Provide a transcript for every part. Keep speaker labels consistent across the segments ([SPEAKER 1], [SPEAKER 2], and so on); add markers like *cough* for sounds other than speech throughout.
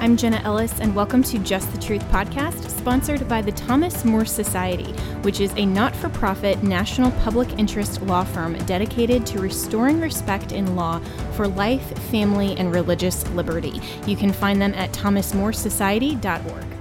[SPEAKER 1] I'm Jenna Ellis, and welcome to Just the Truth podcast, sponsored by the Thomas More Society, which is a not for profit national public interest law firm dedicated to restoring respect in law for life, family, and religious liberty. You can find them at thomasmoresociety.org.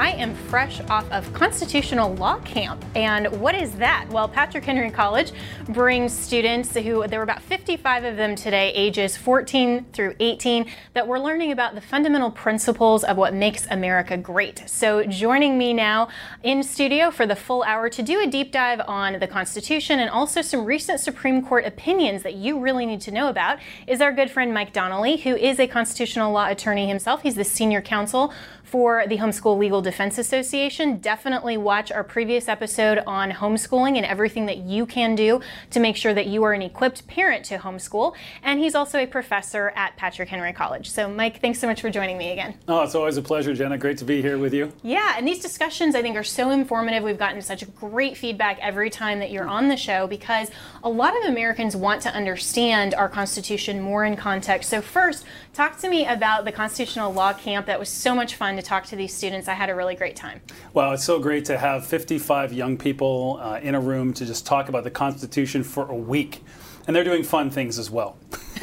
[SPEAKER 1] I am fresh off of constitutional law camp. And what is that? Well, Patrick Henry College brings students who, there were about 55 of them today, ages 14 through 18, that were learning about the fundamental principles of what makes America great. So, joining me now in studio for the full hour to do a deep dive on the Constitution and also some recent Supreme Court opinions that you really need to know about is our good friend Mike Donnelly, who is a constitutional law attorney himself. He's the senior counsel for the Homeschool Legal Defense Association. Definitely watch our previous episode on homeschooling and everything that you can do to make sure that you are an equipped parent to homeschool. And he's also a professor at Patrick Henry College. So, Mike, thanks so much for joining me again.
[SPEAKER 2] Oh, it's always a pleasure, Jenna. Great to be here with you.
[SPEAKER 1] Yeah, and these discussions I think are so informative. We've gotten such great feedback every time that you're on the show because a lot of Americans want to understand our Constitution more in context. So, first, talk to me about the constitutional law camp. That was so much fun to talk to these students. I had a really great time.
[SPEAKER 2] Well, it's so great to have 55 young people uh, in a room to just talk about the Constitution for a week. And they're doing fun things as well.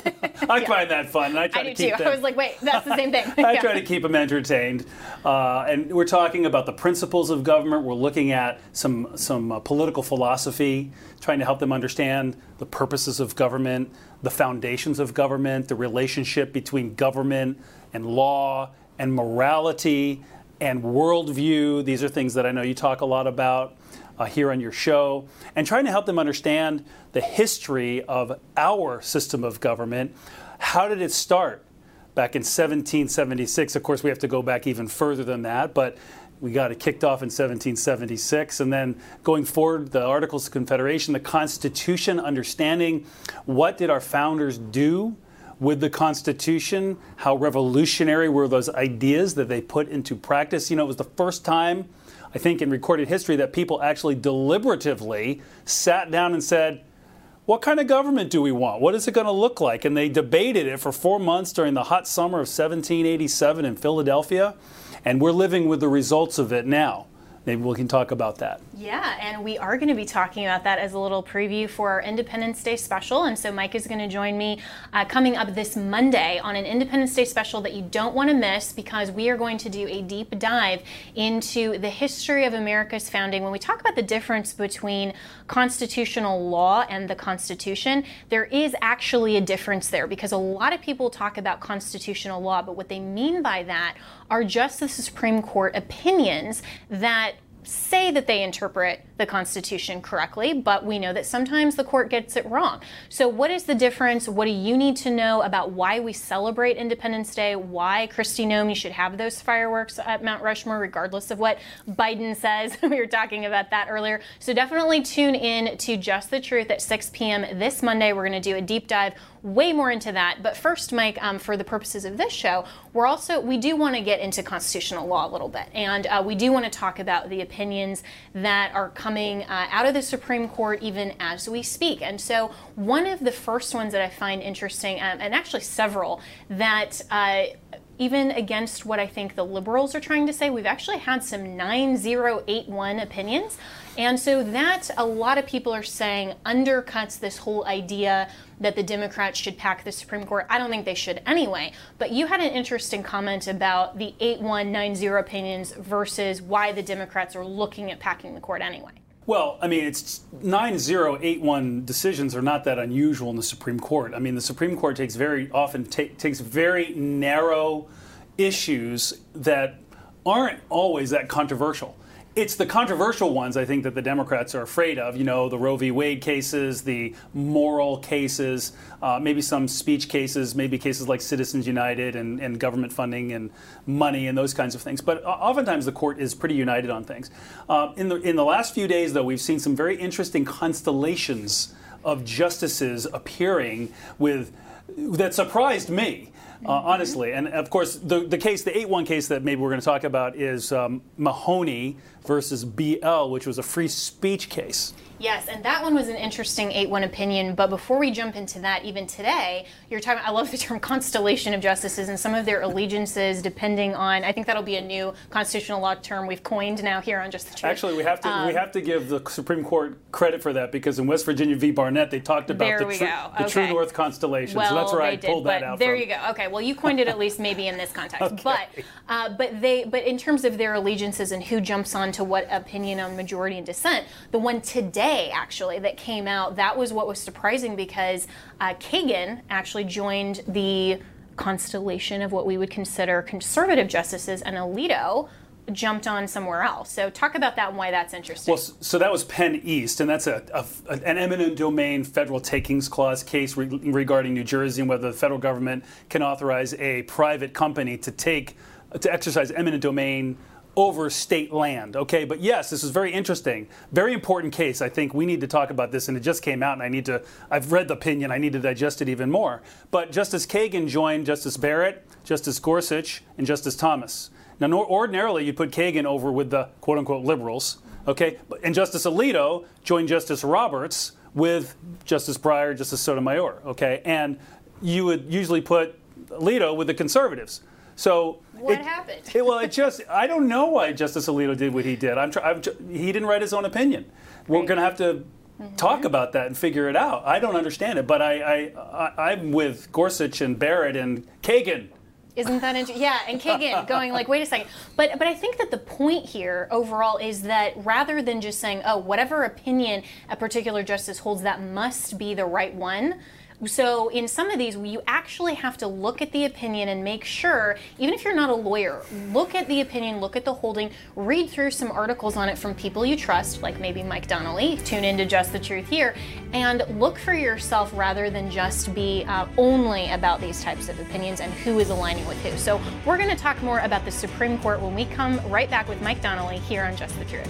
[SPEAKER 2] *laughs* I yeah. find that fun. And I try
[SPEAKER 1] I
[SPEAKER 2] to
[SPEAKER 1] keep
[SPEAKER 2] too. Them,
[SPEAKER 1] I was like, wait, that's the same thing. *laughs*
[SPEAKER 2] I yeah. try to keep them entertained. Uh, and we're talking about the principles of government. We're looking at some, some uh, political philosophy, trying to help them understand the purposes of government, the foundations of government, the relationship between government and law and morality and worldview. These are things that I know you talk a lot about uh, here on your show, and trying to help them understand the history of our system of government. How did it start? Back in 1776, of course, we have to go back even further than that, but we got it kicked off in 1776. And then going forward, the Articles of Confederation, the Constitution, understanding what did our founders do with the Constitution, how revolutionary were those ideas that they put into practice. You know, it was the first time, I think, in recorded history that people actually deliberatively sat down and said, what kind of government do we want? What is it going to look like? And they debated it for four months during the hot summer of 1787 in Philadelphia. And we're living with the results of it now maybe we can talk about that.
[SPEAKER 1] Yeah, and we are going to be talking about that as a little preview for our Independence Day special. And so Mike is going to join me uh, coming up this Monday on an Independence Day special that you don't want to miss because we are going to do a deep dive into the history of America's founding. When we talk about the difference between constitutional law and the Constitution, there is actually a difference there because a lot of people talk about constitutional law, but what they mean by that are just the Supreme Court opinions that say that they interpret the Constitution correctly, but we know that sometimes the court gets it wrong. So, what is the difference? What do you need to know about why we celebrate Independence Day? Why Kristi Noem should have those fireworks at Mount Rushmore, regardless of what Biden says? *laughs* we were talking about that earlier. So, definitely tune in to Just the Truth at 6 p.m. this Monday. We're going to do a deep dive way more into that. But first, Mike, um, for the purposes of this show, we're also we do want to get into constitutional law a little bit, and uh, we do want to talk about the opinions that are coming uh, out of the Supreme Court even as we speak. And so, one of the first ones that I find interesting, um, and actually several, that uh, even against what I think the liberals are trying to say, we've actually had some 9081 opinions. And so that a lot of people are saying undercuts this whole idea that the Democrats should pack the Supreme Court. I don't think they should anyway. But you had an interesting comment about the 8190 opinions versus why the Democrats are looking at packing the court anyway.
[SPEAKER 2] Well, I mean, it's 9081 decisions are not that unusual in the Supreme Court. I mean, the Supreme Court takes very often takes very narrow issues that aren't always that controversial it's the controversial ones I think that the Democrats are afraid of. You know, the Roe v. Wade cases, the moral cases, uh, maybe some speech cases, maybe cases like Citizens United and, and, government funding and money and those kinds of things. But oftentimes the court is pretty united on things. Uh, in the in the last few days, though, we've seen some very interesting constellations of justices appearing with that surprised me. Uh, mm-hmm. honestly. And of course, the, the case, the 8 1 case that maybe we're going to talk about is um, Mahanoy versus BL, which was a free speech case.
[SPEAKER 1] Yes, and that one was an interesting 8 1 opinion. But before we jump into that, even today, you're talking, I love the term *laughs* constellation of justices and some of their allegiances depending on, I think that'll be a new constitutional law term we've coined now here on Just the Truth.
[SPEAKER 2] Actually, we have to, um, we have to give the Supreme Court credit for that because in West Virginia v. Barnette, they talked about the, tr- the. True North constellation.
[SPEAKER 1] Well,
[SPEAKER 2] so that's where I
[SPEAKER 1] did,
[SPEAKER 2] pulled that out
[SPEAKER 1] There
[SPEAKER 2] from.
[SPEAKER 1] you go. Okay, well, you coined it at least maybe in this context. *laughs*
[SPEAKER 2] okay.
[SPEAKER 1] But, uh, but, they, but in terms of their allegiances and who jumps on to what opinion on majority and dissent, the one today, actually, that came out, that was what was surprising because uh, Kagan actually joined the constellation of what we would consider conservative justices, and Alito jumped on somewhere else. So talk about that and why that's interesting.
[SPEAKER 2] Well, so that was PennEast, and that's a, a an eminent domain federal takings clause case re- regarding New Jersey and whether the federal government can authorize a private company to take to exercise eminent domain over state land. Okay, but yes, this is very interesting, very important case. I think we need to talk about this, and it just came out, and I need to. I've read the opinion. I need to digest it even more. But Justice Kagan joined Justice Barrett, Justice Gorsuch, and Justice Thomas. Now, ordinarily, you put Kagan over with the quote unquote liberals. Okay, and Justice Alito joined Justice Roberts with Justice Breyer, Justice Sotomayor. Okay, and you would usually put Alito with the conservatives. So
[SPEAKER 1] what it, happened?
[SPEAKER 2] it, well, it just I don't know why Justice Alito did what he did. I'm, I'm he didn't write his own opinion. We're going to have to mm-hmm. talk about that and figure it out. I don't understand it, but I, I, I am with Gorsuch and Barrett and Kagan.
[SPEAKER 1] Isn't that interesting? Yeah, and Kagan going like, wait a second. But but I think that the point here overall is that rather than just saying, oh, whatever opinion a particular justice holds, that must be the right one so in some of these, you actually have to look at the opinion and make sure, even if you're not a lawyer, look at the opinion, look at the holding, read through some articles on it from people you trust, like maybe Mike Donnelly, tune into Just the Truth here, and look for yourself rather than just be uh, only about these types of opinions and who is aligning with who. So we're going to talk more about the Supreme Court when we come right back with Mike Donnelly here on Just the Truth.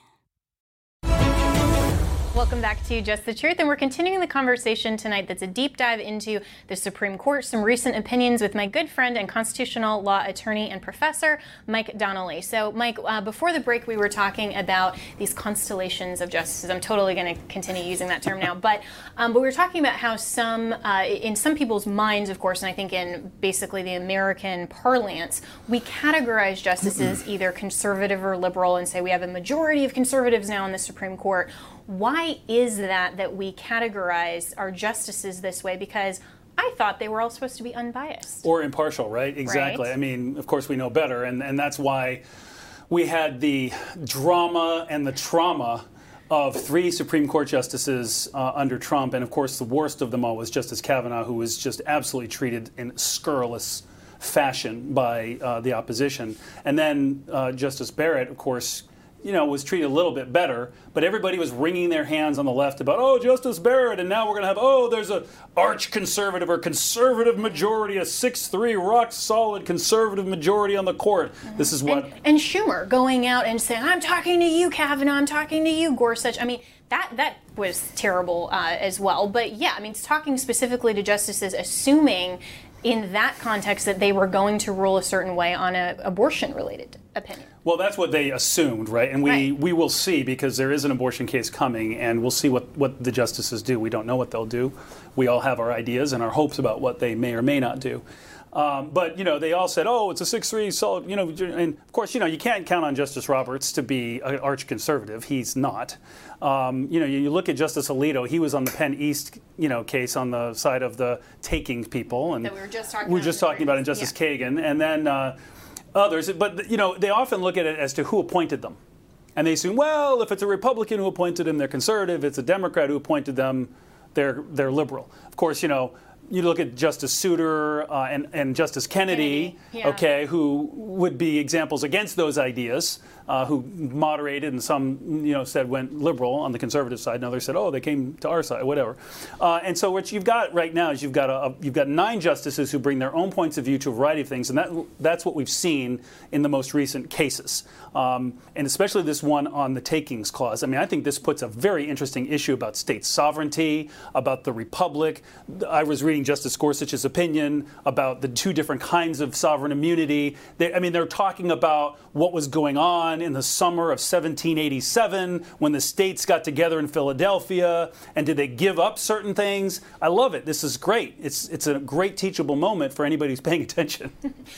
[SPEAKER 1] Welcome back to Just the Truth, and we're continuing the conversation tonight that's a deep dive into the Supreme Court, some recent opinions with my good friend and constitutional law attorney and professor, Mike Donnelly. So, Mike, uh, before the break, we were talking about these constellations of justices. I'm totally going to continue using that term now, but, um, but we were talking about how some, uh, in some people's minds, of course, and I think in basically the American parlance, we categorize justices *clears throat* either conservative or liberal and say we have a majority of conservatives now in the Supreme Court why is that that we categorize our justices this way? Because I thought they were all supposed to be unbiased.
[SPEAKER 2] Or impartial, right? Exactly. Right. I mean, of course, we know better, and, and that's why we had the drama and the trauma of three Supreme Court justices uh, under Trump, and of course, the worst of them all was Justice Kavanaugh, who was just absolutely treated in scurrilous fashion by uh, the opposition. And then uh, Justice Barrett, of course, you know, was treated a little bit better, but everybody was wringing their hands on the left about, oh, Justice Barrett, and now we're going to have, oh, there's a arch conservative or conservative majority, a 6-3 rock solid conservative majority on the court. Mm-hmm. This is what.
[SPEAKER 1] And, and, Schumer going out and saying, I'm talking to you, Kavanaugh, I'm talking to you, Gorsuch. I mean, that that was terrible uh, as well. But yeah, I mean, talking specifically to justices, assuming in that context that they were going to rule a certain way on an abortion related opinion.
[SPEAKER 2] Well, that's what they assumed, right? And we, right. we will see because there is an abortion case coming, and we'll see what, what the justices do. We don't know what they'll do. We all have our ideas and our hopes about what they may or may not do. Um, but you know, they all said, "Oh, it's a six-three solid." You know, and of course, you know, you can't count on Justice Roberts to be an arch conservative. He's not. Um, you know, you, you, look at Justice Alito. He was on the PennEast, you know, case on the side of the taking people,
[SPEAKER 1] and that we were just talking.
[SPEAKER 2] We were just talking about in Justice yeah. Kagan, and then uh, others. But you know, they often look at it as to who appointed them, and they assume, well, if it's a Republican who appointed them, they're conservative. If it's a Democrat who appointed them, they're they're liberal. Of course, you know you look at Justice Souter uh, and, and, Justice Kennedy,
[SPEAKER 1] Kennedy yeah.
[SPEAKER 2] okay, who would be examples against those ideas, uh, who moderated and some, you know, said went liberal on the conservative side, and others said, oh, they came to our side, whatever. Uh, and so what you've got right now is you've got a, a, you've got nine justices who bring their own points of view to a variety of things, and that that's what we've seen in the most recent cases, um, and especially this one on the takings clause. I mean, I think this puts a very interesting issue about state sovereignty, about the republic. I was reading Justice Gorsuch's opinion about the two different kinds of sovereign immunity. They, I mean, they're talking about what was going on in the summer of 1787 when the states got together in Philadelphia, and did they give up certain things? I love it. This is great. It's it's a great teachable moment for anybody who's paying *laughs* attention.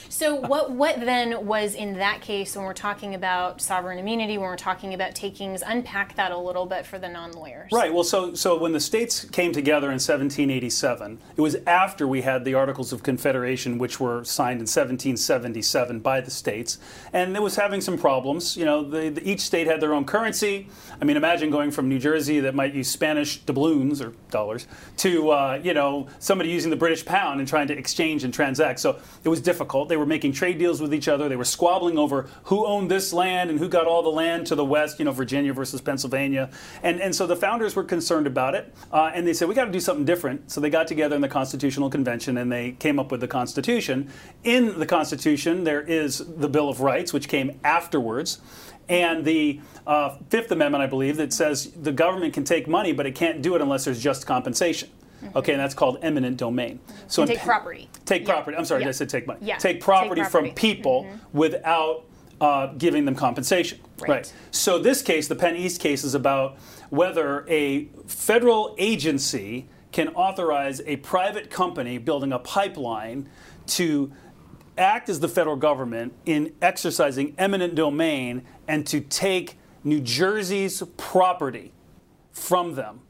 [SPEAKER 1] so what what then was in that case when we're talking about sovereign immunity, when we're talking about takings? Unpack that a little bit for the non-lawyers.
[SPEAKER 2] Right. Well, so so when the states came together in 1787, it was after we had the Articles of Confederation, which were signed in 1777 by the states, and it was having some problems. You know, the, the, each state had their own currency. I mean, imagine going from New Jersey that might use Spanish doubloons or dollars to uh, you know somebody using the British pound and trying to exchange and transact. So it was difficult. They were making trade deals with each other. They were squabbling over who owned this land and who got all the land to the west. You know, Virginia versus Pennsylvania, and and so the founders were concerned about it, uh, and they said we got to do something different. So they got together in the Constitutional Convention and they came up with the Constitution. In the Constitution, there is the Bill of Rights, which came afterwards and the uh, Fifth Amendment, I believe, that says the government can take money, but it can't do it unless there's just compensation. Mm-hmm. Okay, and that's called eminent domain.
[SPEAKER 1] So take property.
[SPEAKER 2] Take
[SPEAKER 1] yeah.
[SPEAKER 2] property. I'm sorry,
[SPEAKER 1] yeah.
[SPEAKER 2] I said take money.
[SPEAKER 1] Yeah.
[SPEAKER 2] Take property,
[SPEAKER 1] take property.
[SPEAKER 2] from people mm-hmm. without uh, giving them compensation.
[SPEAKER 1] Right.
[SPEAKER 2] right. So this case, the PennEast case, is about whether a federal agency can authorize a private company building a pipeline to act as the federal government in exercising eminent domain and to take New Jersey's property from them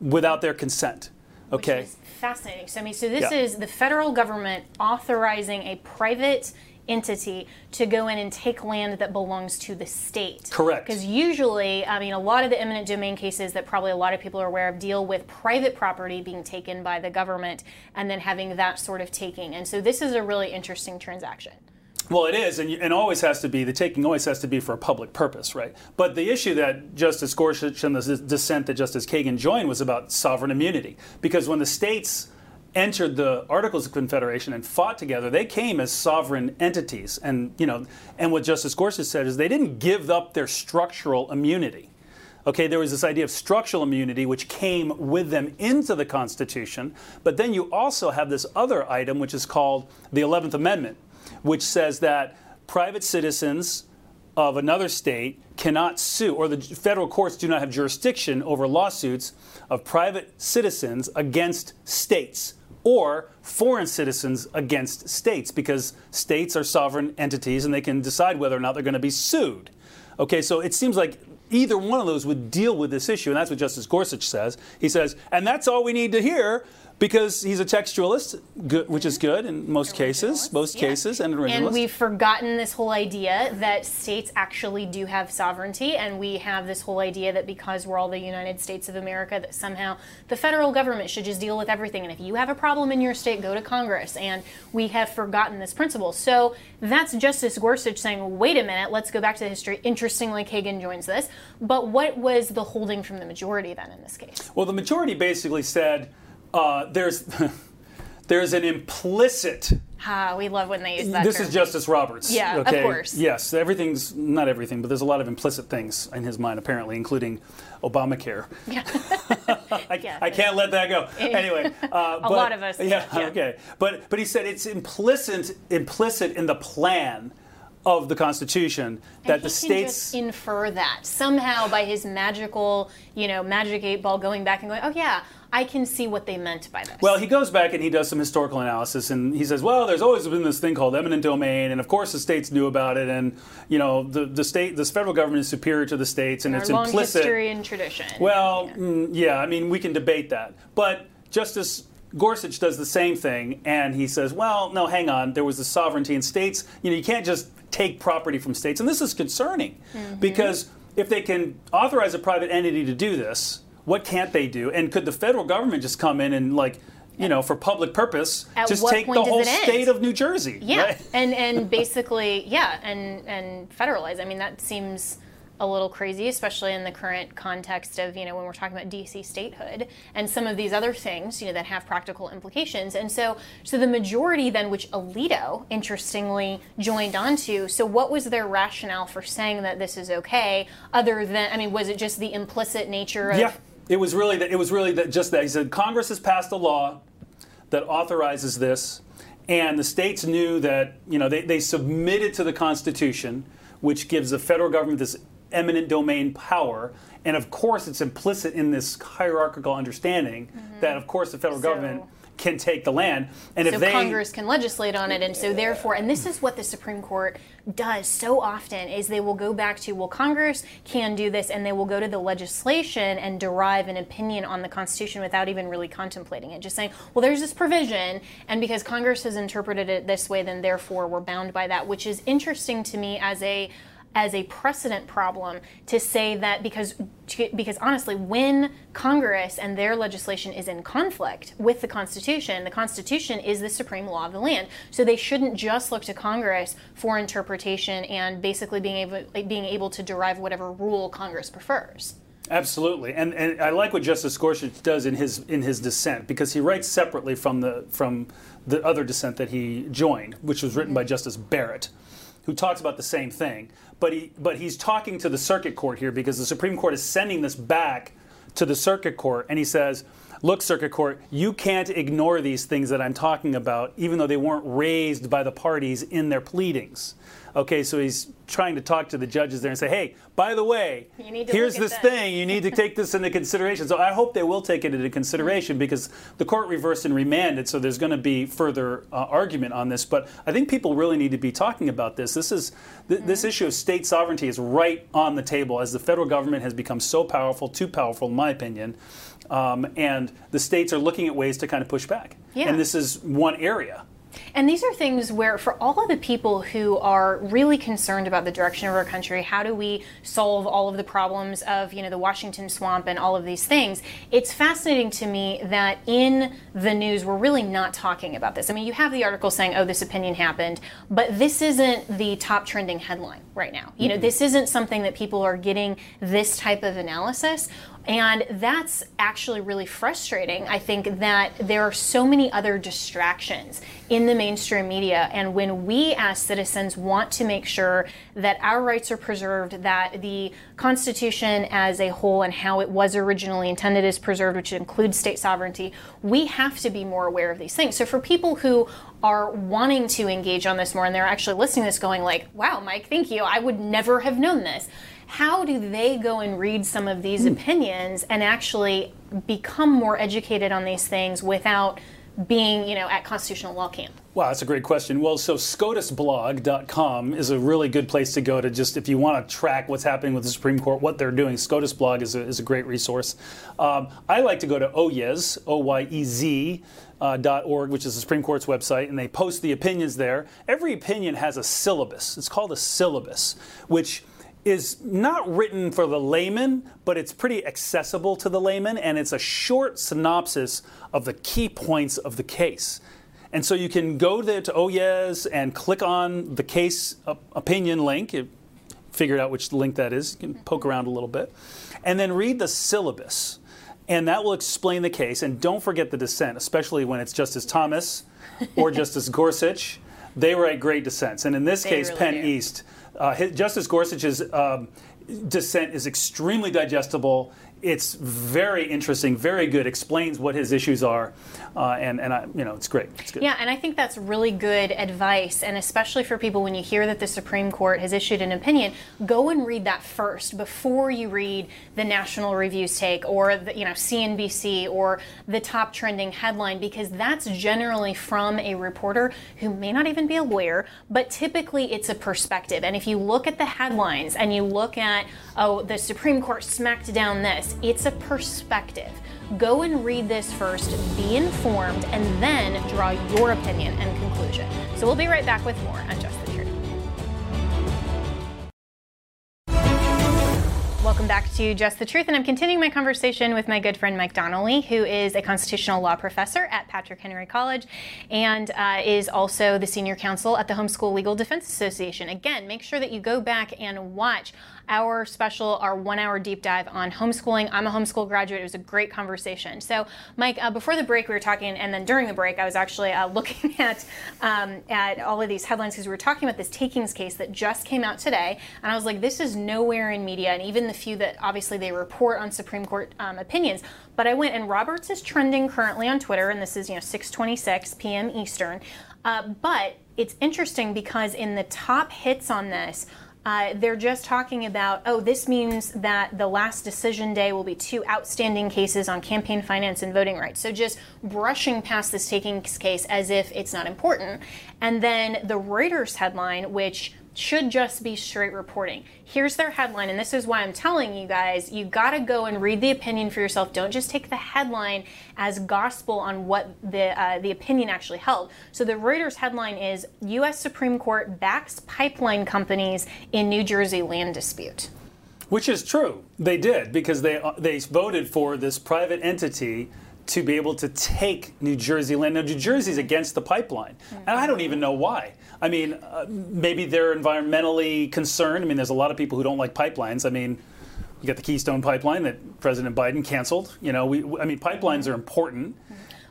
[SPEAKER 2] without their consent. Okay.
[SPEAKER 1] fascinating. So I mean, so this
[SPEAKER 2] yeah.
[SPEAKER 1] is the federal government authorizing a private entity to go in and take land that belongs to the state.
[SPEAKER 2] Correct.
[SPEAKER 1] Because usually, I mean, a lot of the eminent domain cases that probably a lot of people are aware of deal with private property being taken by the government and then having that sort of taking. And so this is a really interesting transaction.
[SPEAKER 2] Well, it is, and, and always has to be, the taking always has to be for a public purpose, right? But the issue that Justice Gorsuch and the dissent that Justice Kagan joined was about sovereign immunity. Because when the states entered the Articles of Confederation and fought together, they came as sovereign entities. And you know, and what Justice Gorsuch said is they didn't give up their structural immunity. Okay, there was this idea of structural immunity which came with them into the Constitution, but then you also have this other item which is called the 11th Amendment, which says that private citizens of another state cannot sue, or the federal courts do not have jurisdiction over lawsuits of private citizens against states or foreign citizens against states because states are sovereign entities and they can decide whether or not they're going to be sued. Okay, so it seems like either one of those would deal with this issue, and that's what Justice Gorsuch says. He says, and that's all we need to hear because he's a textualist, good, which is good in most cases, most yeah. cases, and originalist.
[SPEAKER 1] And we've forgotten this whole idea that states actually do have sovereignty, and we have this whole idea that because we're all the United States of America, that somehow the federal government should just deal with everything. And if you have a problem in your state, go to Congress. And we have forgotten this principle. So that's Justice Gorsuch saying, wait a minute, let's go back to the history. Interestingly, Kagan joins this. But what was the holding from the majority then in this case?
[SPEAKER 2] Well, the majority basically said uh, there's *laughs* there's an implicit.
[SPEAKER 1] Ah, we love when they use that.
[SPEAKER 2] This
[SPEAKER 1] term.
[SPEAKER 2] is Justice Roberts.
[SPEAKER 1] Yeah,
[SPEAKER 2] okay?
[SPEAKER 1] of course.
[SPEAKER 2] Yes, everything's not everything, but there's a lot of implicit things in his mind, apparently, including Obamacare.
[SPEAKER 1] Yeah. *laughs*
[SPEAKER 2] I, yeah, I can't let that go. *laughs* Anyway,
[SPEAKER 1] uh, a but, lot of us.
[SPEAKER 2] Yeah, yeah, Okay. But but he said it's implicit implicit in the plan of the Constitution that
[SPEAKER 1] and
[SPEAKER 2] the states
[SPEAKER 1] infer that somehow by his magical, you know, magic eight ball going back and going, oh yeah, I can see what they meant by this.
[SPEAKER 2] Well, he goes back and he does some historical analysis, and he says, "Well, there's always been this thing called eminent domain, and of course the states knew about it, and you know the the state, this federal government is superior to the states, and
[SPEAKER 1] Our
[SPEAKER 2] it's
[SPEAKER 1] long
[SPEAKER 2] implicit."
[SPEAKER 1] history and tradition.
[SPEAKER 2] Well, mm, yeah, I mean, we can debate that. But Justice Gorsuch does the same thing, and he says, well, no, hang on, there was the sovereignty in states. You know, you can't just take property from states. And this is concerning because if they can authorize a private entity to do this, what can't they do? And could the federal government just come in and, like, you know, for public purpose,
[SPEAKER 1] At
[SPEAKER 2] just take the whole state of New Jersey?
[SPEAKER 1] Yeah,
[SPEAKER 2] right?
[SPEAKER 1] and and basically, yeah, and and federalize. I mean, that seems a little crazy, especially in the current context of you know when we're talking about DC statehood and some of these other things you know that have practical implications. And so, so the majority then, which Alito interestingly joined onto. So, what was their rationale for saying that this is okay? Other than, I mean, was it just the implicit nature of?
[SPEAKER 2] Yeah, it was really that. It was really that. Just that he said Congress has passed a law that authorizes this, and the states knew that you know they, they submitted to the Constitution, which gives the federal government this eminent domain power. And of course, it's implicit in this hierarchical understanding mm-hmm. that, of course, the federal
[SPEAKER 1] So-
[SPEAKER 2] government can take the land. And
[SPEAKER 1] so
[SPEAKER 2] if they
[SPEAKER 1] Congress can legislate on it, and so therefore, and this is what the Supreme Court does so often is they will go back to well, Congress can do this, and they will go to the legislation and derive an opinion on the Constitution without even really contemplating it, just saying, well, there's this provision, and because Congress has interpreted it this way, then therefore we're bound by that, which is interesting to me as a as a precedent problem to say that because because honestly when Congress and their legislation is in conflict with the Constitution the Constitution is the supreme law of the land. So they shouldn't just look to Congress for interpretation and basically being able being able to derive whatever rule Congress prefers.
[SPEAKER 2] Absolutely, and and I like what Justice Gorsuch does in his in his dissent because he writes separately from the from the other dissent that he joined, which was written by mm-hmm. Justice Barrett, who talks about the same thing. But he but he's talking to the Circuit Court here because the Supreme Court is sending this back to the Circuit Court, and he says. Look, Circuit Court, you can't ignore these things that I'm talking about, even though they weren't raised by the parties in their pleadings. Okay, so he's trying to talk to the judges there and say, hey, by the way,
[SPEAKER 1] You need to
[SPEAKER 2] here's this
[SPEAKER 1] this."
[SPEAKER 2] thing. You need to take this into consideration. So I hope they will take it into consideration because the court reversed and remanded, so there's going to be further uh, argument on this. But I think people really need to be talking about this. This is th- this
[SPEAKER 1] Mm-hmm.
[SPEAKER 2] issue of state sovereignty is right on the table as the federal government has become so powerful, too powerful, in my opinion. Um, and the states are looking at ways to kind of push back.
[SPEAKER 1] Yeah.
[SPEAKER 2] And this is one area.
[SPEAKER 1] And these are things where, for all of the people who are really concerned about the direction of our country, how do we solve all of the problems of, you know, the Washington swamp and all of these things? It's fascinating to me that in the news we're really not talking about this. I mean, you have the article saying, "Oh, this opinion happened," but this isn't the top trending headline right now. You know, this isn't something that people are getting this type of analysis. And that's actually really frustrating. I think that there are so many other distractions in the mainstream media. And when we as citizens want to make sure that our rights are preserved, that the Constitution as a whole and how it was originally intended is preserved, which includes state sovereignty, we have to be more aware of these things. So for people who are wanting to engage on this more and they're actually listening to this going like, wow, Mike, thank you. I would never have known this how do they go and read some of these opinions and actually become more educated on these things without being, you know, at constitutional law camp?
[SPEAKER 2] Wow, that's a great question. Well, so SCOTUSblog.com is a really good place to go to just if you want to track what's happening with the Supreme Court, what they're doing. ScotusBlog is a, is a great resource. Um, I like to go to OYEZ, O Y E Z. Uh, dot .org, which is the Supreme Court's website, and they post the opinions there. Every opinion has a syllabus. It's called a syllabus, which is not written for the layman, but it's pretty accessible to the layman, and it's a short synopsis of the key points of the case. And so you can go there to OYEZ and click on the case opinion link. You figure out which link that is. You can poke mm-hmm. around a little bit. And then read the syllabus. And that will explain the case. And don't forget the dissent, especially when it's Justice Thomas or *laughs* Justice Gorsuch. They write great dissents. And in this
[SPEAKER 1] They
[SPEAKER 2] case,
[SPEAKER 1] really
[SPEAKER 2] Penn
[SPEAKER 1] do.
[SPEAKER 2] East, uh, Justice Gorsuch's um, dissent is extremely digestible. it's very interesting, very good. Explains what his issues are, uh, and and I, you know it's great. It's good.
[SPEAKER 1] Yeah, and I think that's really good advice, and especially for people when you hear that the Supreme Court has issued an opinion, go and read that first before you read the National Review's take or the, you know CNBC or the top trending headline because that's generally from a reporter who may not even be a lawyer, but typically it's a perspective. And if you look at the headlines and you look at oh the Supreme Court smacked down this it's a perspective. Go and read this first, be informed, and then draw your opinion and conclusion. So we'll be right back with more on Just the Truth. Welcome back to Just the Truth, and I'm continuing my conversation with my good friend Mike Donnelly, who is a constitutional law professor at Patrick Henry College and uh, is also the senior counsel at the Homeschool Legal Defense Association. Again, make sure that you go back and watch our special, our one hour deep dive on homeschooling. I'm a homeschool graduate. It was a great conversation. So, Mike, uh, before the break, we were talking, and then during the break, I was actually uh, *laughs* looking at um, at all of these headlines because we were talking about this takings case that just came out today, and I was like, this is nowhere in media, and even the few that obviously they report on Supreme Court um, opinions. But I went, and Roberts is trending currently on Twitter, and this is you know 6:26 p.m. Eastern. Uh, but it's interesting because in the top hits on this uh, they're just talking about, oh, this means that the last decision day will be two outstanding cases on campaign finance and voting rights. So just brushing past this takings case as if it's not important. And then the Reuters headline, which should just be straight reporting. Here's their headline, and this is why I'm telling you guys you got to go and read the opinion for yourself. Don't just take the headline as gospel on what the uh, the opinion actually held. So the Reuters headline is U.S. Supreme Court backs pipeline companies in New Jersey land dispute.
[SPEAKER 2] Which is true. They did because they uh, they voted for this private entity to be able to take New Jersey land. Now, New Jersey's against the pipeline, and I don't even know why. I mean, uh, maybe they're environmentally concerned. I mean, there's a lot of people who don't like pipelines. I mean, you got the Keystone Pipeline that President Biden canceled. You know, we, I mean, pipelines are important.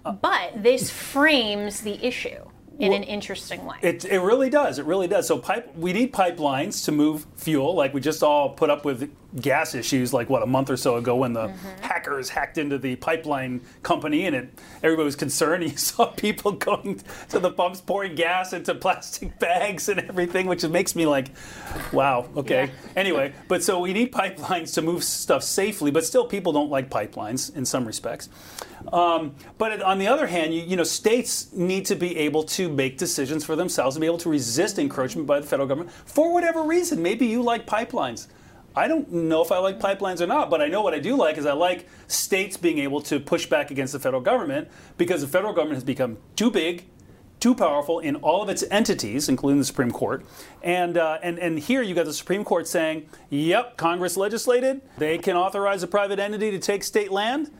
[SPEAKER 1] But this frames the issue in well, an interesting way.
[SPEAKER 2] It, it really does. It really does. So pipe, we need pipelines to move fuel. Like we just all put up with gas issues, like what a month or so ago when the mm-hmm. hackers hacked into the pipeline company, and it everybody was concerned. *laughs* You saw people going to the pumps pouring gas into plastic bags and everything, which makes me like, wow. Okay. Yeah. anyway, but so we need pipelines to move stuff safely, but still people don't like pipelines in some respects. Um, but on the other hand, you, you, know, states need to be able to make decisions for themselves and be able to resist encroachment by the federal government for whatever reason. Maybe you like pipelines. I don't know if I like pipelines or not, but I know what I do like is I like states being able to push back against the federal government because the federal government has become too big, too powerful in all of its entities, including the Supreme Court. And, uh, and, and here you got the Supreme Court saying, yep, Congress legislated, they can authorize a private entity to take state land,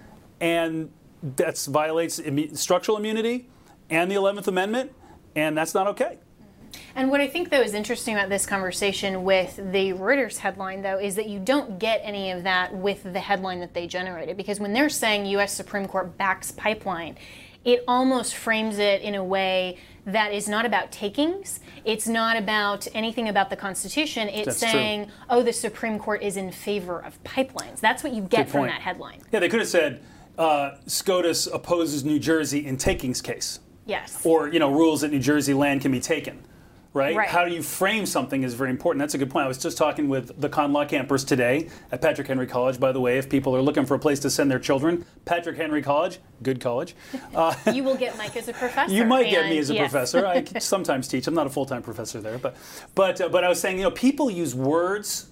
[SPEAKER 2] and that violates structural immunity and the 11th Amendment, and that's not okay.
[SPEAKER 1] And what I think, though, is interesting about this conversation with the Reuters headline, though, is that you don't get any of that with the headline that they generated. Because when they're saying U.S. Supreme Court backs pipeline, it almost frames it in a way that is not about takings. It's not about anything about the Constitution. It's That's saying, true. oh, the Supreme Court is in favor of pipelines. That's what you get from that headline.
[SPEAKER 2] Yeah, they could have said, uh, SCOTUS opposes New Jersey in takings case.
[SPEAKER 1] Yes.
[SPEAKER 2] Or, you know, rules that New Jersey land can be taken. Right? right? How do you frame something is very important. That's a good point. I was just talking with the con law campers today at Patrick Henry College. By the way, if people are looking for a place to send their children, Patrick Henry College, good college. *laughs*
[SPEAKER 1] Uh, you will get Mike as a professor.
[SPEAKER 2] You might get me as a yes. professor. I *laughs* sometimes teach. I'm not a full time professor there, but but uh, but I was saying, you know, people use words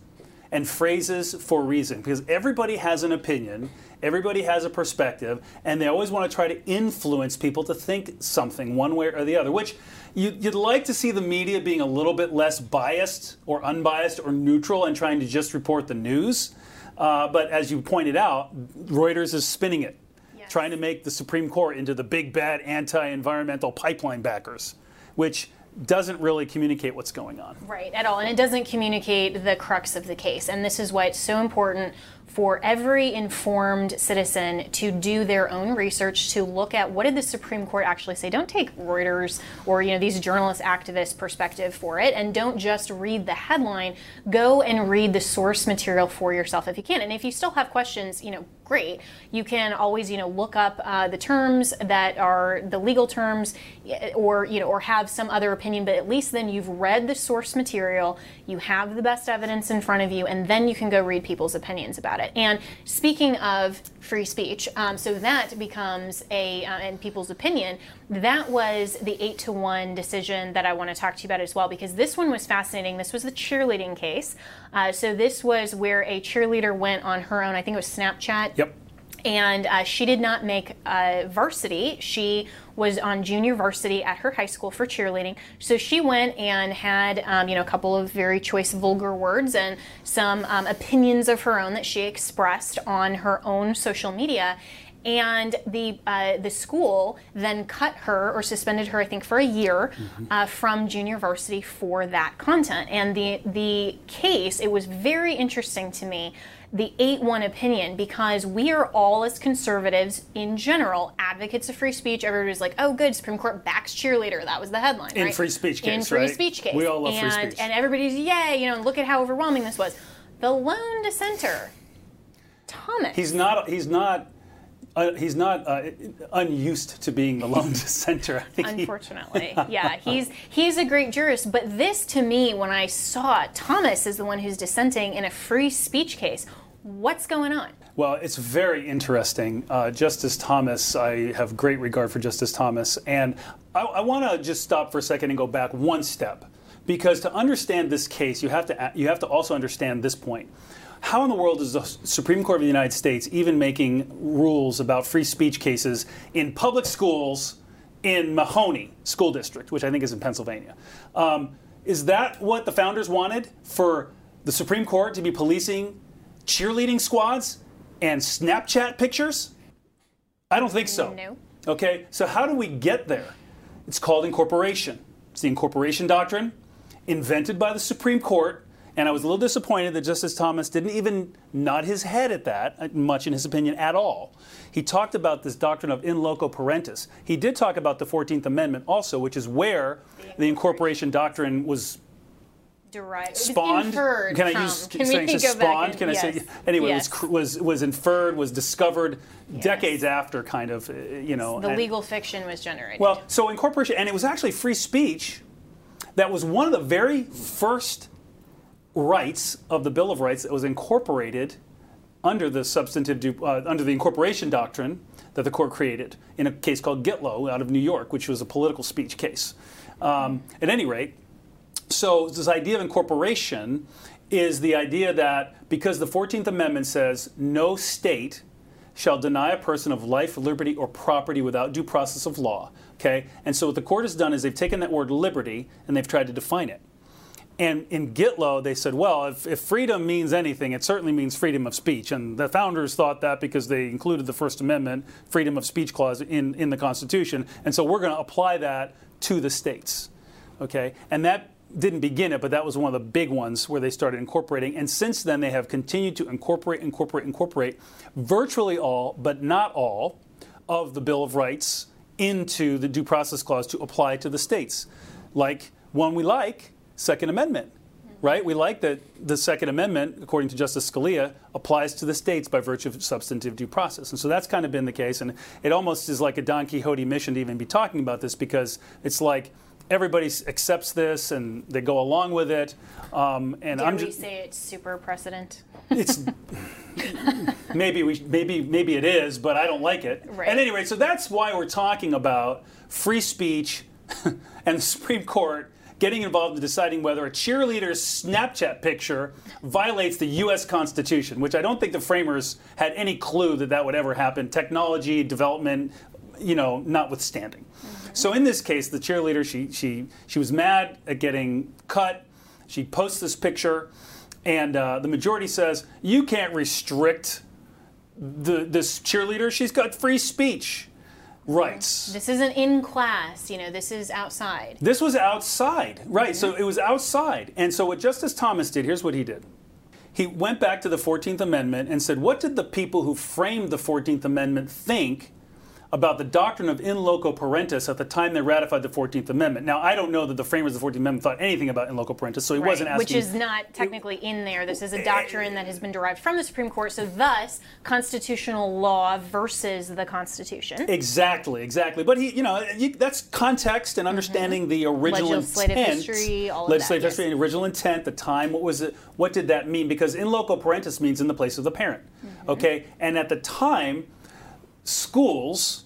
[SPEAKER 2] and phrases for reason because everybody has an opinion Everybody has a perspective, and they always want to try to influence people to think something one way or the other, which you'd like to see the media being a little bit less biased or unbiased or neutral and trying to just report the news. Uh, but as you pointed out, Reuters is spinning it, yes. trying to make the Supreme Court into the big bad anti environmental pipeline backers, which doesn't really communicate what's going on.
[SPEAKER 1] Right, at all. And it doesn't communicate the crux of the case. And this is why it's so important for every informed citizen to do their own research to look at what did the Supreme Court actually say. Don't take Reuters or you know these journalist activist perspective for it, and don't just read the headline. Go and read the source material for yourself if you can. And if you still have questions, you know, great. You can always you know look up uh, the terms that are the legal terms, or you know, or have some other opinion. But at least then you've read the source material. You have the best evidence in front of you, and then you can go read people's opinions about it it. And speaking of free speech, um, so that becomes a, uh, in people's opinion, that was the eight to one decision that I want to talk to you about as well, because this one was fascinating. This was the cheerleading case. Uh, so this was where a cheerleader went on her own, I think it was Snapchat.
[SPEAKER 2] Yep
[SPEAKER 1] and uh, she did not make uh, varsity. She was on junior varsity at her high school for cheerleading. So she went and had, um, you know, a couple of very choice vulgar words and some um, opinions of her own that she expressed on her own social media. And the uh, the school then cut her or suspended her, I think, for a year mm-hmm. Uh, from junior varsity for that content. And the the case, it was very interesting to me the 8 1 opinion because we are all, as conservatives in general, advocates of free speech. Everybody's like, oh, good, Supreme Court backs cheerleader. That was the headline.
[SPEAKER 2] In
[SPEAKER 1] right?
[SPEAKER 2] free speech case.
[SPEAKER 1] In free
[SPEAKER 2] right?
[SPEAKER 1] speech case.
[SPEAKER 2] We all love
[SPEAKER 1] and,
[SPEAKER 2] free speech.
[SPEAKER 1] And everybody's, yay, you know, look at how overwhelming this was. The lone dissenter, Thomas.
[SPEAKER 2] He's not, he's not uh, he's not uh, unused to being the lone *laughs* dissenter.
[SPEAKER 1] Unfortunately, he, *laughs* yeah, he's he's a great jurist. But this, to me, when I saw it, Thomas is the one who's dissenting in a free speech case. What's going on?
[SPEAKER 2] Well, it's very interesting. Uh, Justice Thomas, I have great regard for Justice Thomas, and I, I want to just stop for a second and go back one step, because to understand this case, you have to you have to also understand this point. How in the world is the Supreme Court of the United States even making rules about free speech cases in public schools in Mahanoy School District, which I think is in Pennsylvania? Um, is that what the founders wanted for the Supreme Court to be policing cheerleading squads and Snapchat pictures? I don't think so.
[SPEAKER 1] No.
[SPEAKER 2] Okay, so how do we get there? It's called incorporation. It's the incorporation doctrine invented by the Supreme Court. And I was a little disappointed that Justice Thomas didn't even nod his head at that, uh, much in his opinion, at all. He talked about this doctrine of in loco parentis. He did talk about the 14th Amendment also, which is where the incorporation doctrine was
[SPEAKER 1] derived
[SPEAKER 2] spawned.
[SPEAKER 1] Inferred
[SPEAKER 2] can
[SPEAKER 1] I
[SPEAKER 2] use
[SPEAKER 1] can
[SPEAKER 2] saying
[SPEAKER 1] we
[SPEAKER 2] go
[SPEAKER 1] spawned?
[SPEAKER 2] Can
[SPEAKER 1] yes.
[SPEAKER 2] I say anyway?
[SPEAKER 1] Yes.
[SPEAKER 2] Was was was inferred, was discovered
[SPEAKER 1] yes.
[SPEAKER 2] decades after, kind of, uh, you know.
[SPEAKER 1] The
[SPEAKER 2] and,
[SPEAKER 1] legal fiction was generated.
[SPEAKER 2] Well, so incorporation, and it was actually free speech. That was one of the very first rights of the Bill of Rights that was incorporated under the substantive uh, under the incorporation doctrine that the court created in a case called Gitlow out of New York, which was a political speech case. Um, at any rate, so, this idea of incorporation is the idea that because the 14th Amendment says no state shall deny a person of life, liberty, or property without due process of law. Okay? And so what the court has done is they've taken that word liberty and they've tried to define it. And in Gitlow, they said, well, if, if, freedom means anything, it certainly means freedom of speech. And the founders thought that because they included the First Amendment, freedom of speech clause, in, in the Constitution. And so we're going to apply that to the states. Okay? And that didn't begin it, but that was one of the big ones where they started incorporating. And since then, they have continued to incorporate, incorporate, incorporate virtually all, but not all, of the Bill of Rights into the Due Process Clause to apply to the states. Like one we like, Second Amendment, right? We like that the Second Amendment, according to Justice Scalia, applies to the states by virtue of substantive due process. And so that's kind of been the case. And it almost is like a Don Quixote mission to even be talking about this because it's like everybody accepts this and they go along with it. Um, and
[SPEAKER 1] Dare
[SPEAKER 2] I'm
[SPEAKER 1] we say it's super precedent?
[SPEAKER 2] It's *laughs* maybe we maybe maybe it is, but I don't like it.
[SPEAKER 1] Right.
[SPEAKER 2] At any rate, so that's why we're talking about free speech *laughs* and the Supreme Court getting involved in deciding whether a cheerleader's Snapchat picture violates the U.S. Constitution, which I don't think the framers had any clue that that would ever happen. Technology development, you know, notwithstanding. So in this case, the cheerleader she she she was mad at getting cut. She posts this picture, and uh, the majority says you can't restrict the this cheerleader. She's got free speech rights.
[SPEAKER 1] This isn't in class, you know, this is outside.
[SPEAKER 2] This was outside, right? Mm-hmm. So it was outside. And so what Justice Thomas did, here's what he did. he went back to the 14th Amendment and said, what did the people who framed the 14th Amendment think about the doctrine of in loco parentis at the time they ratified the 14th Amendment. Now, I don't know that the framers of the 14th Amendment thought anything about in loco parentis, so he
[SPEAKER 1] Right,
[SPEAKER 2] wasn't asking.
[SPEAKER 1] Which is not technically in there. This is a doctrine that has been derived from the Supreme Court, so thus constitutional law versus the Constitution.
[SPEAKER 2] Exactly, exactly. But he, you know, you, that's context and understanding the original
[SPEAKER 1] Mm-hmm. Legislative
[SPEAKER 2] intent,
[SPEAKER 1] history, all of that,
[SPEAKER 2] legislative
[SPEAKER 1] yes.
[SPEAKER 2] history, and original intent, the time. What was it? What did that mean? Because in loco parentis means in the place of the parent.
[SPEAKER 1] Mm-hmm.
[SPEAKER 2] Okay, and at the time, schools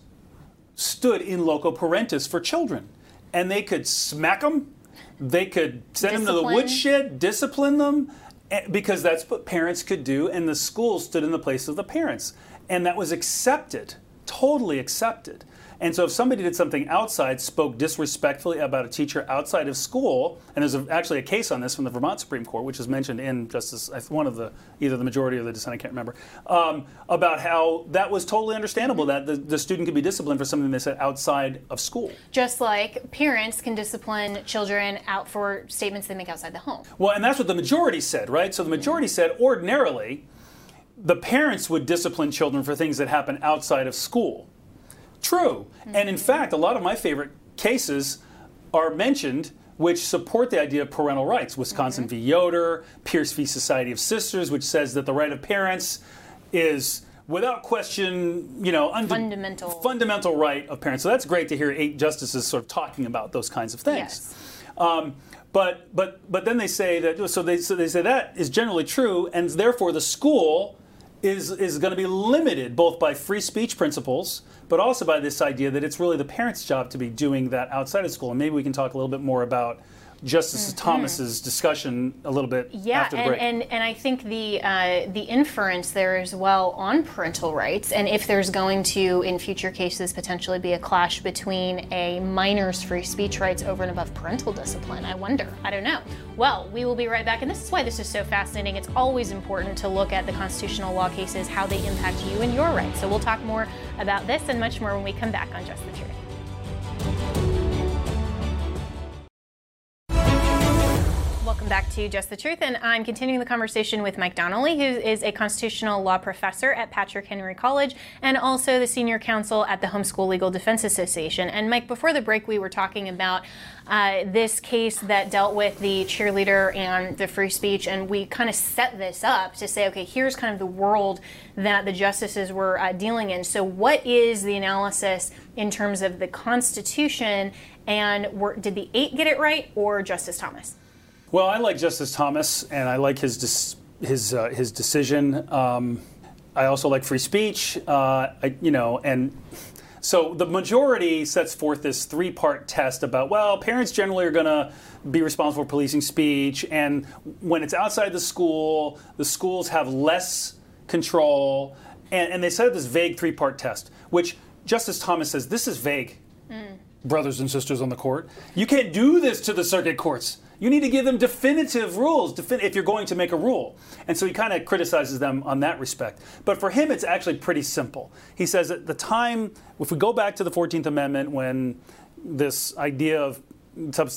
[SPEAKER 2] stood in loco parentis for children, and they could smack them, they could send them to the woodshed, discipline them, eh, because that's what parents could do, and the school stood in the place of the parents, and that was accepted, totally accepted. And so, if somebody did something outside, spoke disrespectfully about a teacher outside of school, and there's a, actually a case on this from the Vermont Supreme Court, which is mentioned in Justice one of the either the majority or the dissent, I can't remember, um, about how that was totally understandable that the, the student could be disciplined for something they said outside of school.
[SPEAKER 1] Just like parents can discipline children out for statements they make outside the home.
[SPEAKER 2] Well, and that's what the majority said, right? So the majority said ordinarily the parents would discipline children for things that happen outside of school. True. And in fact, a lot of my favorite cases are mentioned which support the idea of parental rights. Wisconsin v. Yoder, Pierce v. Society of Sisters, which says that the right of parents is without question, you know, unde-
[SPEAKER 1] Fundamental.
[SPEAKER 2] fundamental right of parents. So that's great to hear eight justices sort of talking about those kinds of things.
[SPEAKER 1] Yes.
[SPEAKER 2] Um, but but but then they say that so they so they say that is generally true, and therefore the school is is going to be limited both by free speech principles, but also by this idea that it's really the parents' job to be doing that outside of school. And maybe we can talk a little bit more about Justice Thomas's discussion a little bit
[SPEAKER 1] Mm-hmm. Yeah,
[SPEAKER 2] after the
[SPEAKER 1] and,
[SPEAKER 2] break.
[SPEAKER 1] and, and I think the uh, the inference there as well on parental rights, and if there's going to in future cases potentially be a clash between a minor's free speech rights over and above parental discipline, I wonder. I don't know. Well, we will be right back, and this is why this is so fascinating. It's always important to look at the constitutional law cases, how they impact you and your rights. So we'll talk more about this and much more when we come back on Just the Truth. Welcome back to Just the Truth, and I'm continuing the conversation with Mike Donnelly, who is a constitutional law professor at Patrick Henry College and also the senior counsel at the Homeschool Legal Defense Association. And Mike, before the break, we were talking about uh, this case that dealt with the cheerleader and the free speech, and we kind of set this up to say, okay, here's kind of the world that the justices were uh, dealing in. So, what is the analysis in terms of the Constitution, and were, did the eight get it right, or Justice Thomas?
[SPEAKER 2] Well, I like Justice Thomas, and I like his dis- his uh, his decision. Um, I also like free speech. Uh, I, you know, and so the majority sets forth this three part test about well, parents generally are going to be responsible for policing speech, and when it's outside the school, the schools have less control, and, and they set up this vague three part test, which Justice Thomas says this is vague brothers and sisters on the court. You can't do this to the circuit courts. You need to give them definitive rules defin- if you're going to make a rule. And so he kind of criticizes them on that respect. But for him, it's actually pretty simple. He says at the time, if we go back to the 14th Amendment when this idea of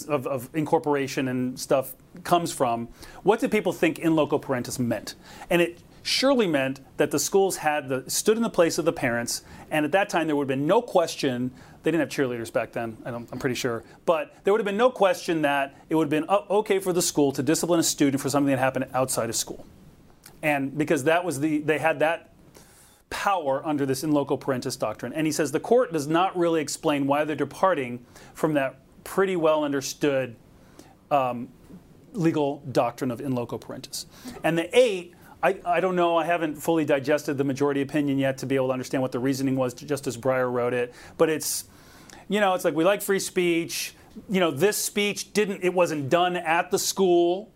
[SPEAKER 2] of, of incorporation and stuff comes from, what did people think in loco parentis meant? And it surely meant that the schools had the stood in the place of the parents, and at that time there would have been no question. They didn't have cheerleaders back then, I'm pretty sure, but there would have been no question that it would have been uh, okay for the school to discipline a student for something that happened outside of school, and because that was the they had that power under this in loco parentis doctrine. And he says the court does not really explain why they're departing from that pretty well understood um, legal doctrine of in loco parentis. And the eight, I, I don't know, I haven't fully digested the majority opinion yet to be able to understand what the reasoning was, Justice Breyer wrote it. But it's, you know, it's like we like free speech. You know, this speech didn't, it wasn't done at the school.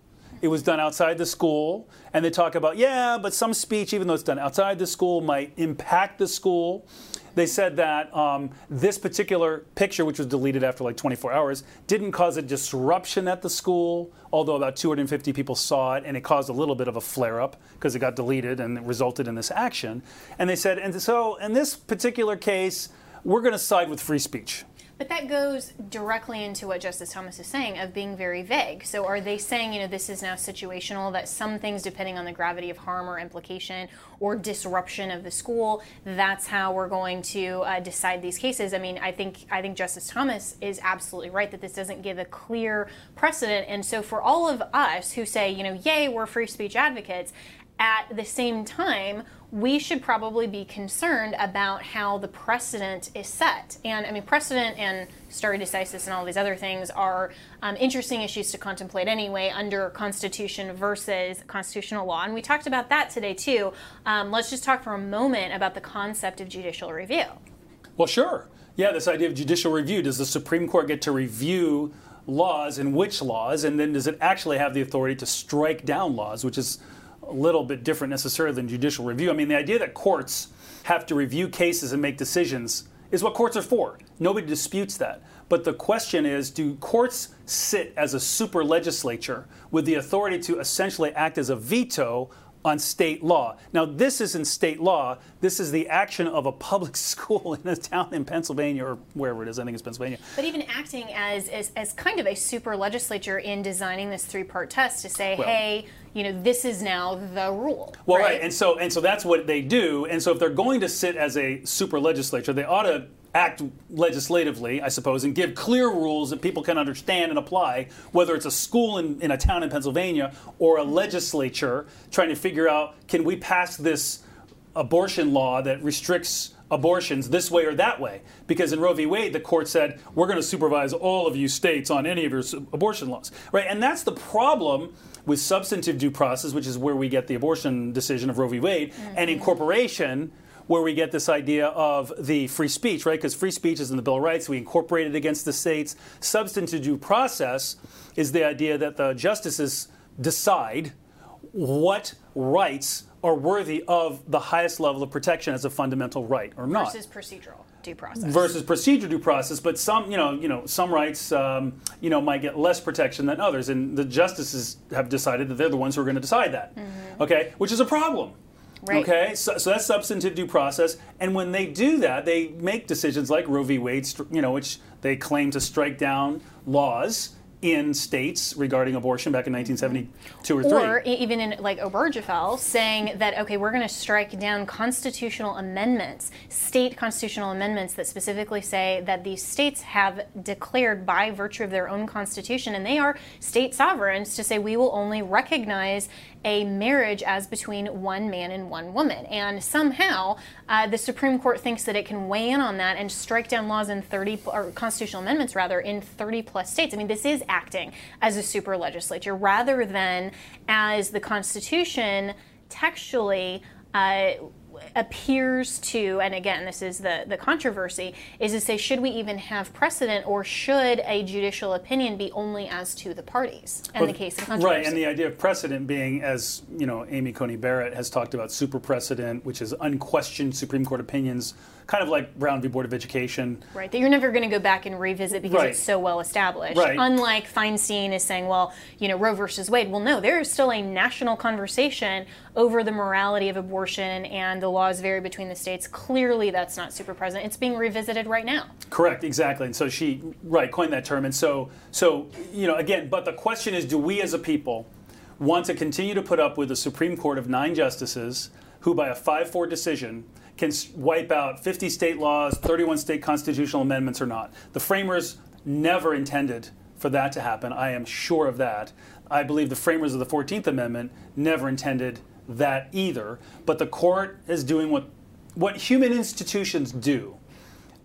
[SPEAKER 2] It was done outside the school. And they talk about, yeah, but some speech, even though it's done outside the school, might impact the school. They said that um, this particular picture, which was deleted after like 24 hours, didn't cause a disruption at the school, although about 250 people saw it, and it caused a little bit of a flare up because it got deleted and it resulted in this action. And they said, and so in this particular case, we're going to side with free speech.
[SPEAKER 1] But that goes directly into what Justice Thomas is saying of being very vague. So are they saying, you know, this is now situational, that some things, depending on the gravity of harm or implication or disruption of the school, that's how we're going to uh, decide these cases? I mean, I think I think Justice Thomas is absolutely right that this doesn't give a clear precedent. And so for all of us who say, you know, yay, we're free speech advocates, at the same time, we should probably be concerned about how the precedent is set. And I mean, precedent and stare decisis and all these other things are um, interesting issues to contemplate anyway under Constitution versus constitutional law. And we talked about that today too. Um, let's just talk for a moment about the concept of judicial review.
[SPEAKER 2] Well, sure. Yeah, this idea of judicial review. Does the Supreme Court get to review laws and which laws? And then does it actually have the authority to strike down laws, which is a little bit different necessarily than judicial review. I mean, the idea that courts have to review cases and make decisions is what courts are for. Nobody disputes that. But the question is do courts sit as a super legislature with the authority to essentially act as a veto on state law. Now, this isn't state law. This is the action of a public *laughs* school in a town in Pennsylvania or wherever it is. I think it's Pennsylvania.
[SPEAKER 1] But even acting as, as, as kind of a super legislature in designing this three part test to say, well, hey, you know, this is now the rule.
[SPEAKER 2] Well,
[SPEAKER 1] right?
[SPEAKER 2] right. And so and so that's what they do. And so if they're going to sit as a super legislature, they ought to act legislatively, I suppose, and give clear rules that people can understand and apply, whether it's a school in, in a town in Pennsylvania or a legislature trying to figure out can we pass this abortion law that restricts abortions this way or that way. Because in Roe v. Wade, the court said, we're going to supervise all of you states on any of your abortion laws. Right? And that's the problem with substantive due process, which is where we get the abortion decision of Roe v. Wade, mm-hmm. and incorporation where we get this idea of the free speech, right? Because free speech is in the Bill of Rights. We incorporate it against the states. Substantive due process is the idea that the justices decide what rights are worthy of the highest level of protection as a fundamental right or not.
[SPEAKER 1] Versus procedural due process.
[SPEAKER 2] Versus procedural due process, but some, you know, you know, some rights, um, you know, might get less protection than others, and the justices have decided that they're the ones who are going to decide that. Mm-hmm. Okay, which is a problem
[SPEAKER 1] Right.
[SPEAKER 2] Okay, so, so that's substantive due process, and when they do that, they make decisions like Roe v. Wade, you know, which they claim to strike down laws in states regarding abortion back in mm-hmm. 1972 or 3.
[SPEAKER 1] Or even in like Obergefell saying that, okay, we're going to strike down constitutional amendments, state constitutional amendments that specifically say that these states have declared by virtue of their own constitution, and they are state sovereigns to say we will only recognize a marriage as between one man and one woman. And somehow uh, the Supreme Court thinks that it can weigh in on that and strike down laws in 30, or constitutional amendments rather, in 30 plus states. I mean, this is acting as a super legislature rather than as the Constitution textually. Uh, appears to, and again, this is the, the controversy, is to say, should we even have precedent or should a judicial opinion be only as to the parties and well, the case of controversy?
[SPEAKER 2] Right, and the idea of precedent being, as you know, Amy Coney Barrett has talked about super precedent, which is unquestioned Supreme Court opinions kind of like Brown v. Board of Education.
[SPEAKER 1] Right, that you're never going to go back and revisit because right. it's so well established.
[SPEAKER 2] Right.
[SPEAKER 1] Unlike Feinstein is saying, well, you know, Roe versus Wade. Well, no, there is still a national conversation over the morality of abortion and the laws vary between the states. Clearly, that's not super precedent. It's being revisited right now.
[SPEAKER 2] Correct, exactly. And so she, right, coined that term. And so, so you know, again, but the question is, do we as a people want to continue to put up with a Supreme Court of nine justices who, by a 5-4 decision, can wipe out 50 state laws, 31 state constitutional amendments or not. The framers never intended for that to happen. I am sure of that. I believe the framers of the 14th Amendment never intended that either. But the court is doing what, what human institutions do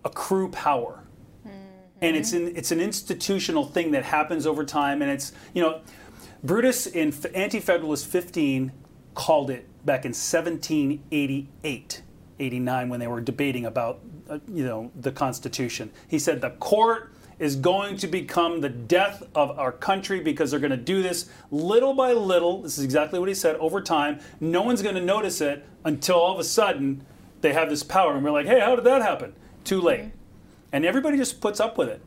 [SPEAKER 2] accrue power. Mm-hmm. And it's, an it's an institutional thing that happens over time. And it's, you know, Brutus in Anti Federalist 15 called it back in 1788 89 when they were debating about uh, you know the Constitution. He said the court is going to become the death of our country because they're going to do this little by little. This is exactly what he said over time. No one's going to notice it until all of a sudden they have this power and we're like, "Hey, how did that happen?" Too late. Mm-hmm. And everybody just puts up with it.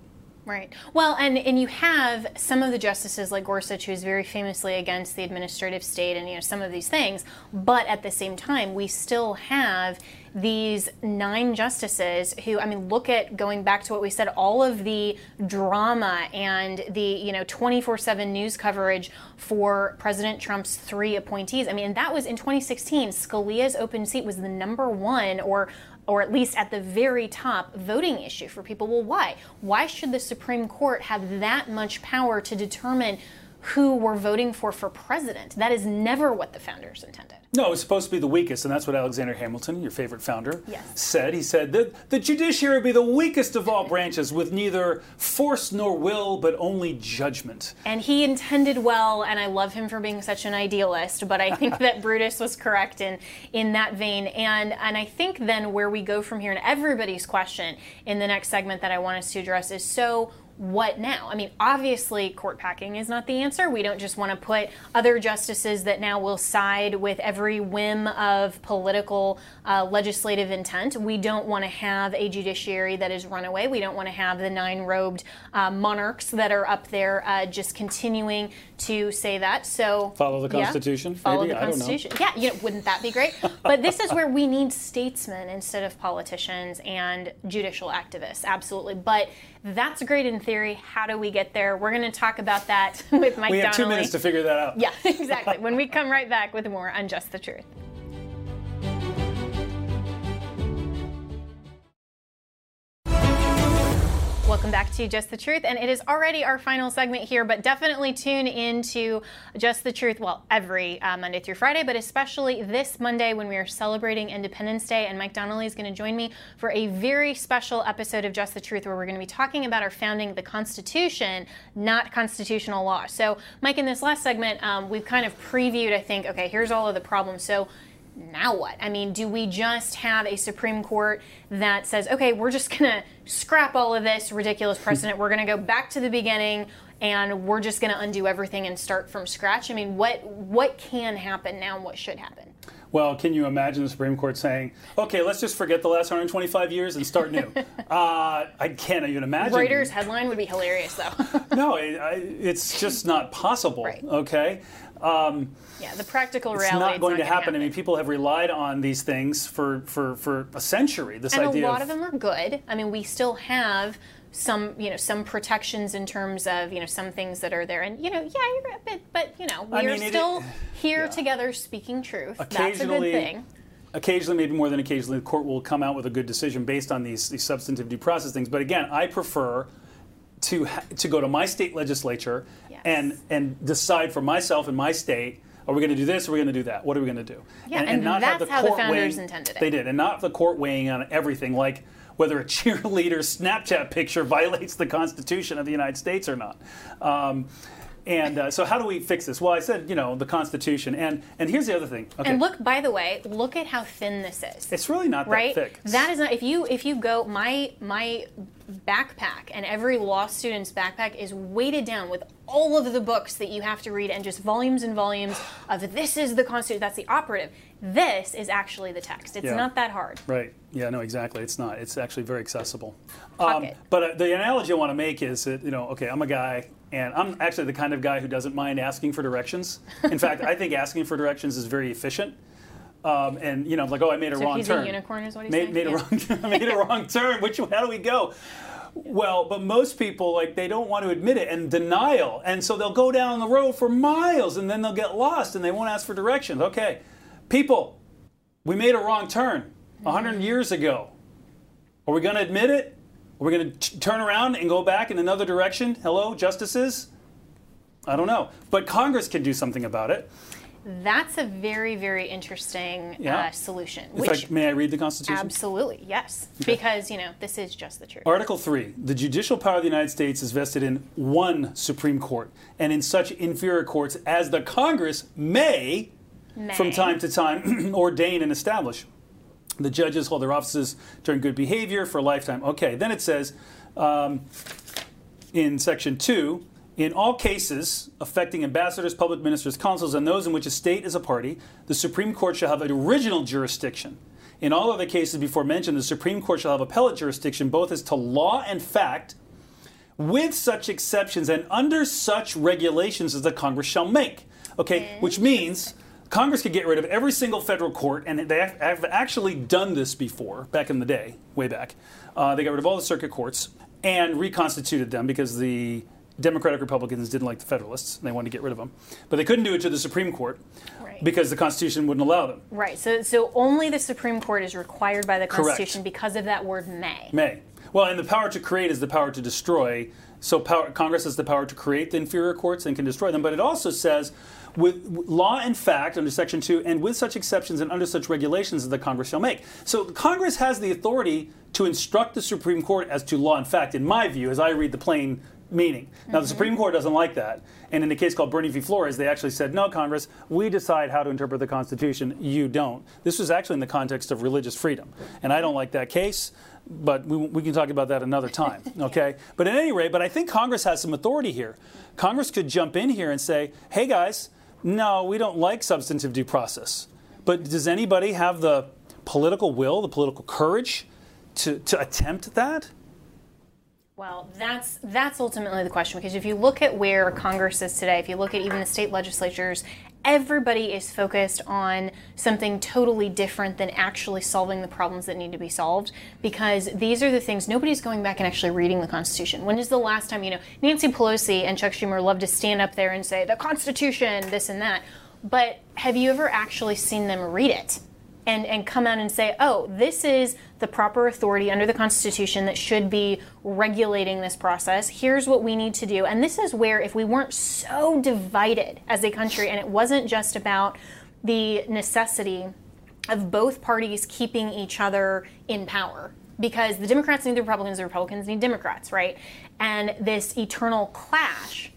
[SPEAKER 1] Right. Well, and, and you have some of the justices like Gorsuch, who's very famously against the administrative state and you know some of these things, but at the same time, we still have these nine justices who I mean look at going back to what we said all of the drama and the you know 24/7 news coverage for President Trump's three appointees. I mean that was in 2016 Scalia's open seat was the number 1 or or at least at the very top voting issue for people. Well, why? Why should the Supreme Court have that much power to determine who we're voting for for president? That is never what the founders intended.
[SPEAKER 2] No, it's supposed to be the weakest, and that's what Alexander Hamilton, your favorite founder,
[SPEAKER 1] yes.
[SPEAKER 2] said. He said that the judiciary would be the weakest of all branches with neither force nor will, but only judgment.
[SPEAKER 1] And he intended well, and I love him for being such an idealist, but I think *laughs* that Brutus was correct in, in that vein. And, and I think then where we go from here, and everybody's question in the next segment that I want us to address is so what now? I mean, obviously, court packing is not the answer. We don't just want to put other justices that now will side with every whim of political uh, legislative intent. We don't want to have a judiciary that is runaway. We don't want to have the nine robed uh, monarchs that are up there uh, just continuing to say that. So
[SPEAKER 2] follow the Constitution.
[SPEAKER 1] Yeah, follow
[SPEAKER 2] maybe?
[SPEAKER 1] the Constitution. Yeah, you know, wouldn't that be great? but this is where we need statesmen instead of politicians and judicial activists. Absolutely. But that's great in theory. How do we get there? We're going to talk about that *laughs* with Mike.
[SPEAKER 2] We have
[SPEAKER 1] Donnelly.
[SPEAKER 2] two minutes to figure that out.
[SPEAKER 1] Yeah, *laughs* exactly. *laughs* when we come right back with more on Just the Truth. Welcome back to Just the Truth, and it is already our final segment here, but definitely tune into Just the Truth, well, every uh, Monday through Friday, but especially this Monday when we are celebrating Independence Day, and Mike Donnelly is going to join me for a very special episode of Just the Truth where we're going to be talking about our founding, the Constitution, not constitutional law. So, Mike, in this last segment, um, we've kind of previewed, I think, okay, here's all of the problems. So, now what? I mean, do we just have a Supreme Court that says, okay, we're just going to scrap all of this ridiculous precedent, we're going to go back to the beginning, and we're just going to undo everything and start from scratch? I mean, what what can happen now and what should happen?
[SPEAKER 2] Well, can you imagine the Supreme Court saying, okay, let's just forget the last 125 years and start new? *laughs* uh, I can't even imagine.
[SPEAKER 1] Reuters headline would be hilarious, though. *laughs*
[SPEAKER 2] no, it, I, it's just not possible,
[SPEAKER 1] right.
[SPEAKER 2] okay? Um,
[SPEAKER 1] yeah, the practical reality.
[SPEAKER 2] It's not going
[SPEAKER 1] not
[SPEAKER 2] to happen.
[SPEAKER 1] happen.
[SPEAKER 2] I mean, people have relied on these things for, for, for a century. This
[SPEAKER 1] and
[SPEAKER 2] idea
[SPEAKER 1] a lot
[SPEAKER 2] of,
[SPEAKER 1] of them are good. I mean, we still have some you know some protections in terms of you know some things that are there and you know yeah you're a bit but you know we
[SPEAKER 2] I
[SPEAKER 1] are
[SPEAKER 2] mean,
[SPEAKER 1] still
[SPEAKER 2] it-
[SPEAKER 1] here
[SPEAKER 2] yeah.
[SPEAKER 1] together speaking truth that's a
[SPEAKER 2] Occasionally-
[SPEAKER 1] good thing
[SPEAKER 2] occasionally, maybe more than occasionally, the court will come out with a good decision based on these, these substantive due process things. But again, I prefer to ha- to go to my state legislature. And and decide for myself in my state. Are we going to do this? Are we going to do that? What are we going to do?
[SPEAKER 1] Yeah, and that's how the
[SPEAKER 2] court
[SPEAKER 1] founders
[SPEAKER 2] weighing-
[SPEAKER 1] intended it.
[SPEAKER 2] They did, and not the court weighing on everything, like whether a *laughs* cheerleader's Snapchat picture violates the Constitution of the United States or not. Um, and uh, so, how do we fix this? Well, I said, you know, the Constitution, and and here's the other thing. Okay,
[SPEAKER 1] and look by the way look at how thin this is
[SPEAKER 2] it's really not
[SPEAKER 1] right
[SPEAKER 2] that thick.
[SPEAKER 1] that is not if you if you go my my backpack and every law student's backpack is weighted down with all of the books that you have to read and just volumes and volumes of this is the constitution that's the operative this is actually the text it's
[SPEAKER 2] Yeah.
[SPEAKER 1] not that hard
[SPEAKER 2] Right. Yeah. No. Exactly. It's not. It's actually very accessible. Um, but uh, the analogy I want to make is that you know, okay, I'm a guy, and I'm actually the kind of guy who doesn't mind asking for directions. In fact, I think asking for directions is very efficient. Um, and you know, like, oh, I made a
[SPEAKER 1] So
[SPEAKER 2] wrong
[SPEAKER 1] he's
[SPEAKER 2] turn.
[SPEAKER 1] a unicorn is what he's
[SPEAKER 2] made,
[SPEAKER 1] saying?
[SPEAKER 2] made
[SPEAKER 1] Yeah.
[SPEAKER 2] a wrong. *laughs* I made a *laughs* wrong turn. Which how do we go? Well, but most people like they don't want to admit it and denial, and so they'll go down the road for miles, and then they'll get lost, and they won't ask for directions. Okay, people, we made a wrong turn a 100 years ago. Are we going to admit it? Are we going to turn around and go back in another direction? Hello, justices? I don't know. But Congress can do something about it.
[SPEAKER 1] That's a very very interesting
[SPEAKER 2] Yeah.
[SPEAKER 1] uh, solution which
[SPEAKER 2] fact, may I read the Constitution?
[SPEAKER 1] absolutely yes because you know this is just the truth
[SPEAKER 2] Article 3 The judicial power of the United States is vested in one Supreme Court and in such inferior courts as the Congress may, from time to time, *clears throat* ordain and establish. The judges hold their offices during good behavior for a lifetime. Okay, then it says um, in section 2 in all cases affecting ambassadors, public ministers, consuls, and those in which a state is a party, the Supreme Court shall have original jurisdiction. In all other cases before mentioned, the Supreme Court shall have appellate jurisdiction both as to law and fact, with such exceptions and under such regulations as the Congress shall make. Okay, which means Congress could get rid of every single federal court, and they have actually done this before, back in the day, way back. Uh, they got rid of all the circuit courts and reconstituted them because the Democratic Republicans didn't like the Federalists. And they wanted to get rid of them. But they couldn't do it to the Supreme Court right. because the Constitution wouldn't allow them.
[SPEAKER 1] Right. So, so only the Supreme Court is required by the Constitution Correct. because of that word may.
[SPEAKER 2] May. Well, and the power to create is the power to destroy. So power, Congress has the power to create the inferior courts and can destroy them. But it also says, with law and fact under Section 2, and with such exceptions and under such regulations as the Congress shall make. So Congress has the authority to instruct the Supreme Court as to law and fact, in my view, as I read the plain meaning. Now, the mm-hmm. Supreme Court doesn't like that. And in a case called Boerne v. Flores, they actually said, no, Congress, we decide how to interpret the Constitution, you don't. This was actually in the context of religious freedom. And I don't like that case, but we, we can talk about that another time, *laughs* okay? But at any rate, but I think Congress has some authority here. Congress could jump in here and say, hey, guys, no, we don't like substantive due process. But does anybody have the political will, the political courage to, to attempt that?
[SPEAKER 1] Well, that's that's ultimately the question because if you look at where Congress is today, if you look at even the state legislatures, everybody is focused on something totally different than actually solving the problems that need to be solved because these are the things nobody's going back and actually reading the Constitution. When is the last time, you know, Nancy Pelosi and Chuck Schumer love to stand up there and say the Constitution, this and that. But have you ever actually seen them read it? And, and come out and say, oh, this is the proper authority under the Constitution that should be regulating this process. Here's what we need to do. And this is where, if we weren't so divided as a country, and it wasn't just about the necessity of both parties keeping each other in power, because the Democrats need the Republicans, the Republicans need Democrats, right? And this eternal clash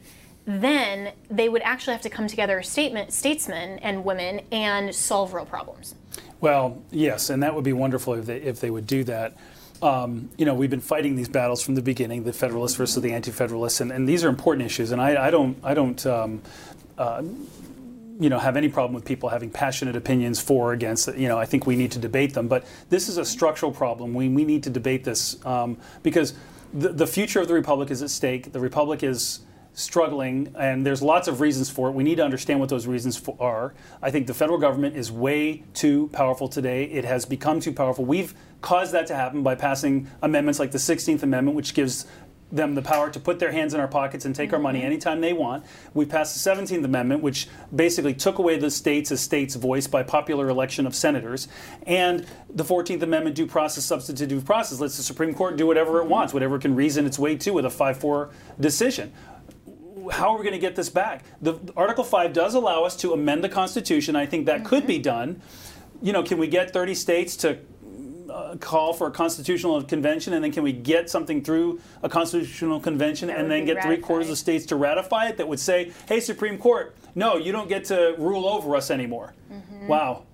[SPEAKER 1] then they would actually have to come together as statement, statesmen and women and solve real problems.
[SPEAKER 2] Well, yes, and that would be wonderful if they, if they would do that. Um, you know, we've been fighting these battles from the beginning, the Federalists versus the Anti-Federalists, and, and these are important issues. And I, I don't, I don't, um, uh, you know, have any problem with people having passionate opinions for or against. You know, I think we need to debate them. But this is a structural problem. We, we need to debate this um, because the, the future of the republic is at stake. The republic is struggling, and there's lots of reasons for it. We need to understand what those reasons for are. I think the federal government is way too powerful today. It has become too powerful. We've caused that to happen by passing amendments like the 16th Amendment, which gives them the power to put their hands in our pockets and take mm-hmm. our money mm-hmm. anytime they want. We passed the 17th Amendment, which basically took away the states as states' voice by popular election of senators. And the 14th Amendment, due process, substantive due process, lets the Supreme Court do whatever it wants, whatever it can reason its way to with a 5 4 decision how are we going to get this back? The, Article 5 does allow us to amend the Constitution. I think that mm-hmm. could be done. You know, can we get 30 states to uh, call for a constitutional convention, and then can we get something through a constitutional convention, that and then get ratified. three quarters of states to ratify it that would say, "Hey, Supreme Court, no, you don't get to rule over us anymore." Mm-hmm. Wow,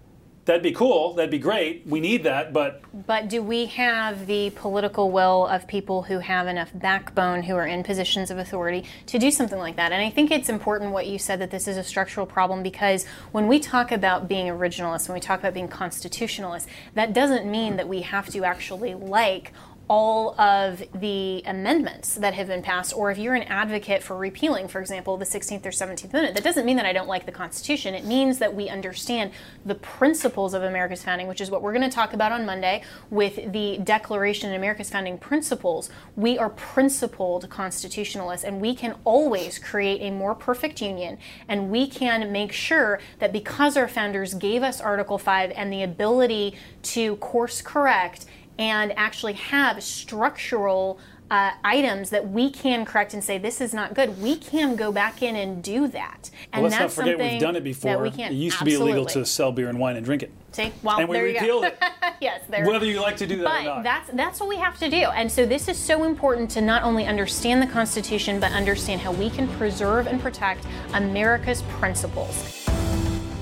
[SPEAKER 2] That'd be cool. That'd be great. We need that, but.
[SPEAKER 1] But do we have the political will of people who have enough backbone, who are in positions of authority, to do something like that? And I think it's important what you said that this is a structural problem because when we talk about being originalist, when we talk about being constitutionalist, that doesn't mean that we have to actually like all of the amendments that have been passed, or if you're an advocate for repealing, for example, the 16th or 17th Amendment, that doesn't mean that I don't like the Constitution. It means that we understand the principles of America's founding, which is what we're going to talk about on Monday with the Declaration and America's founding principles. We are principled constitutionalists, and we can always create a more perfect union, and we can make sure that because our founders gave us Article 5 and the ability to course correct and actually have structural uh, items that we can correct and say this is not good, we can go back in and do that.
[SPEAKER 2] And well, let's not forget we've done it before. It used to be illegal to sell beer and wine and drink it.
[SPEAKER 1] See, well,
[SPEAKER 2] and we
[SPEAKER 1] there
[SPEAKER 2] repealed
[SPEAKER 1] it. *laughs* yes,
[SPEAKER 2] there. Whether you like to do that
[SPEAKER 1] but
[SPEAKER 2] or not.
[SPEAKER 1] that's that's what we have to do. And so this is so important to not only understand the Constitution, but understand how we can preserve and protect America's principles.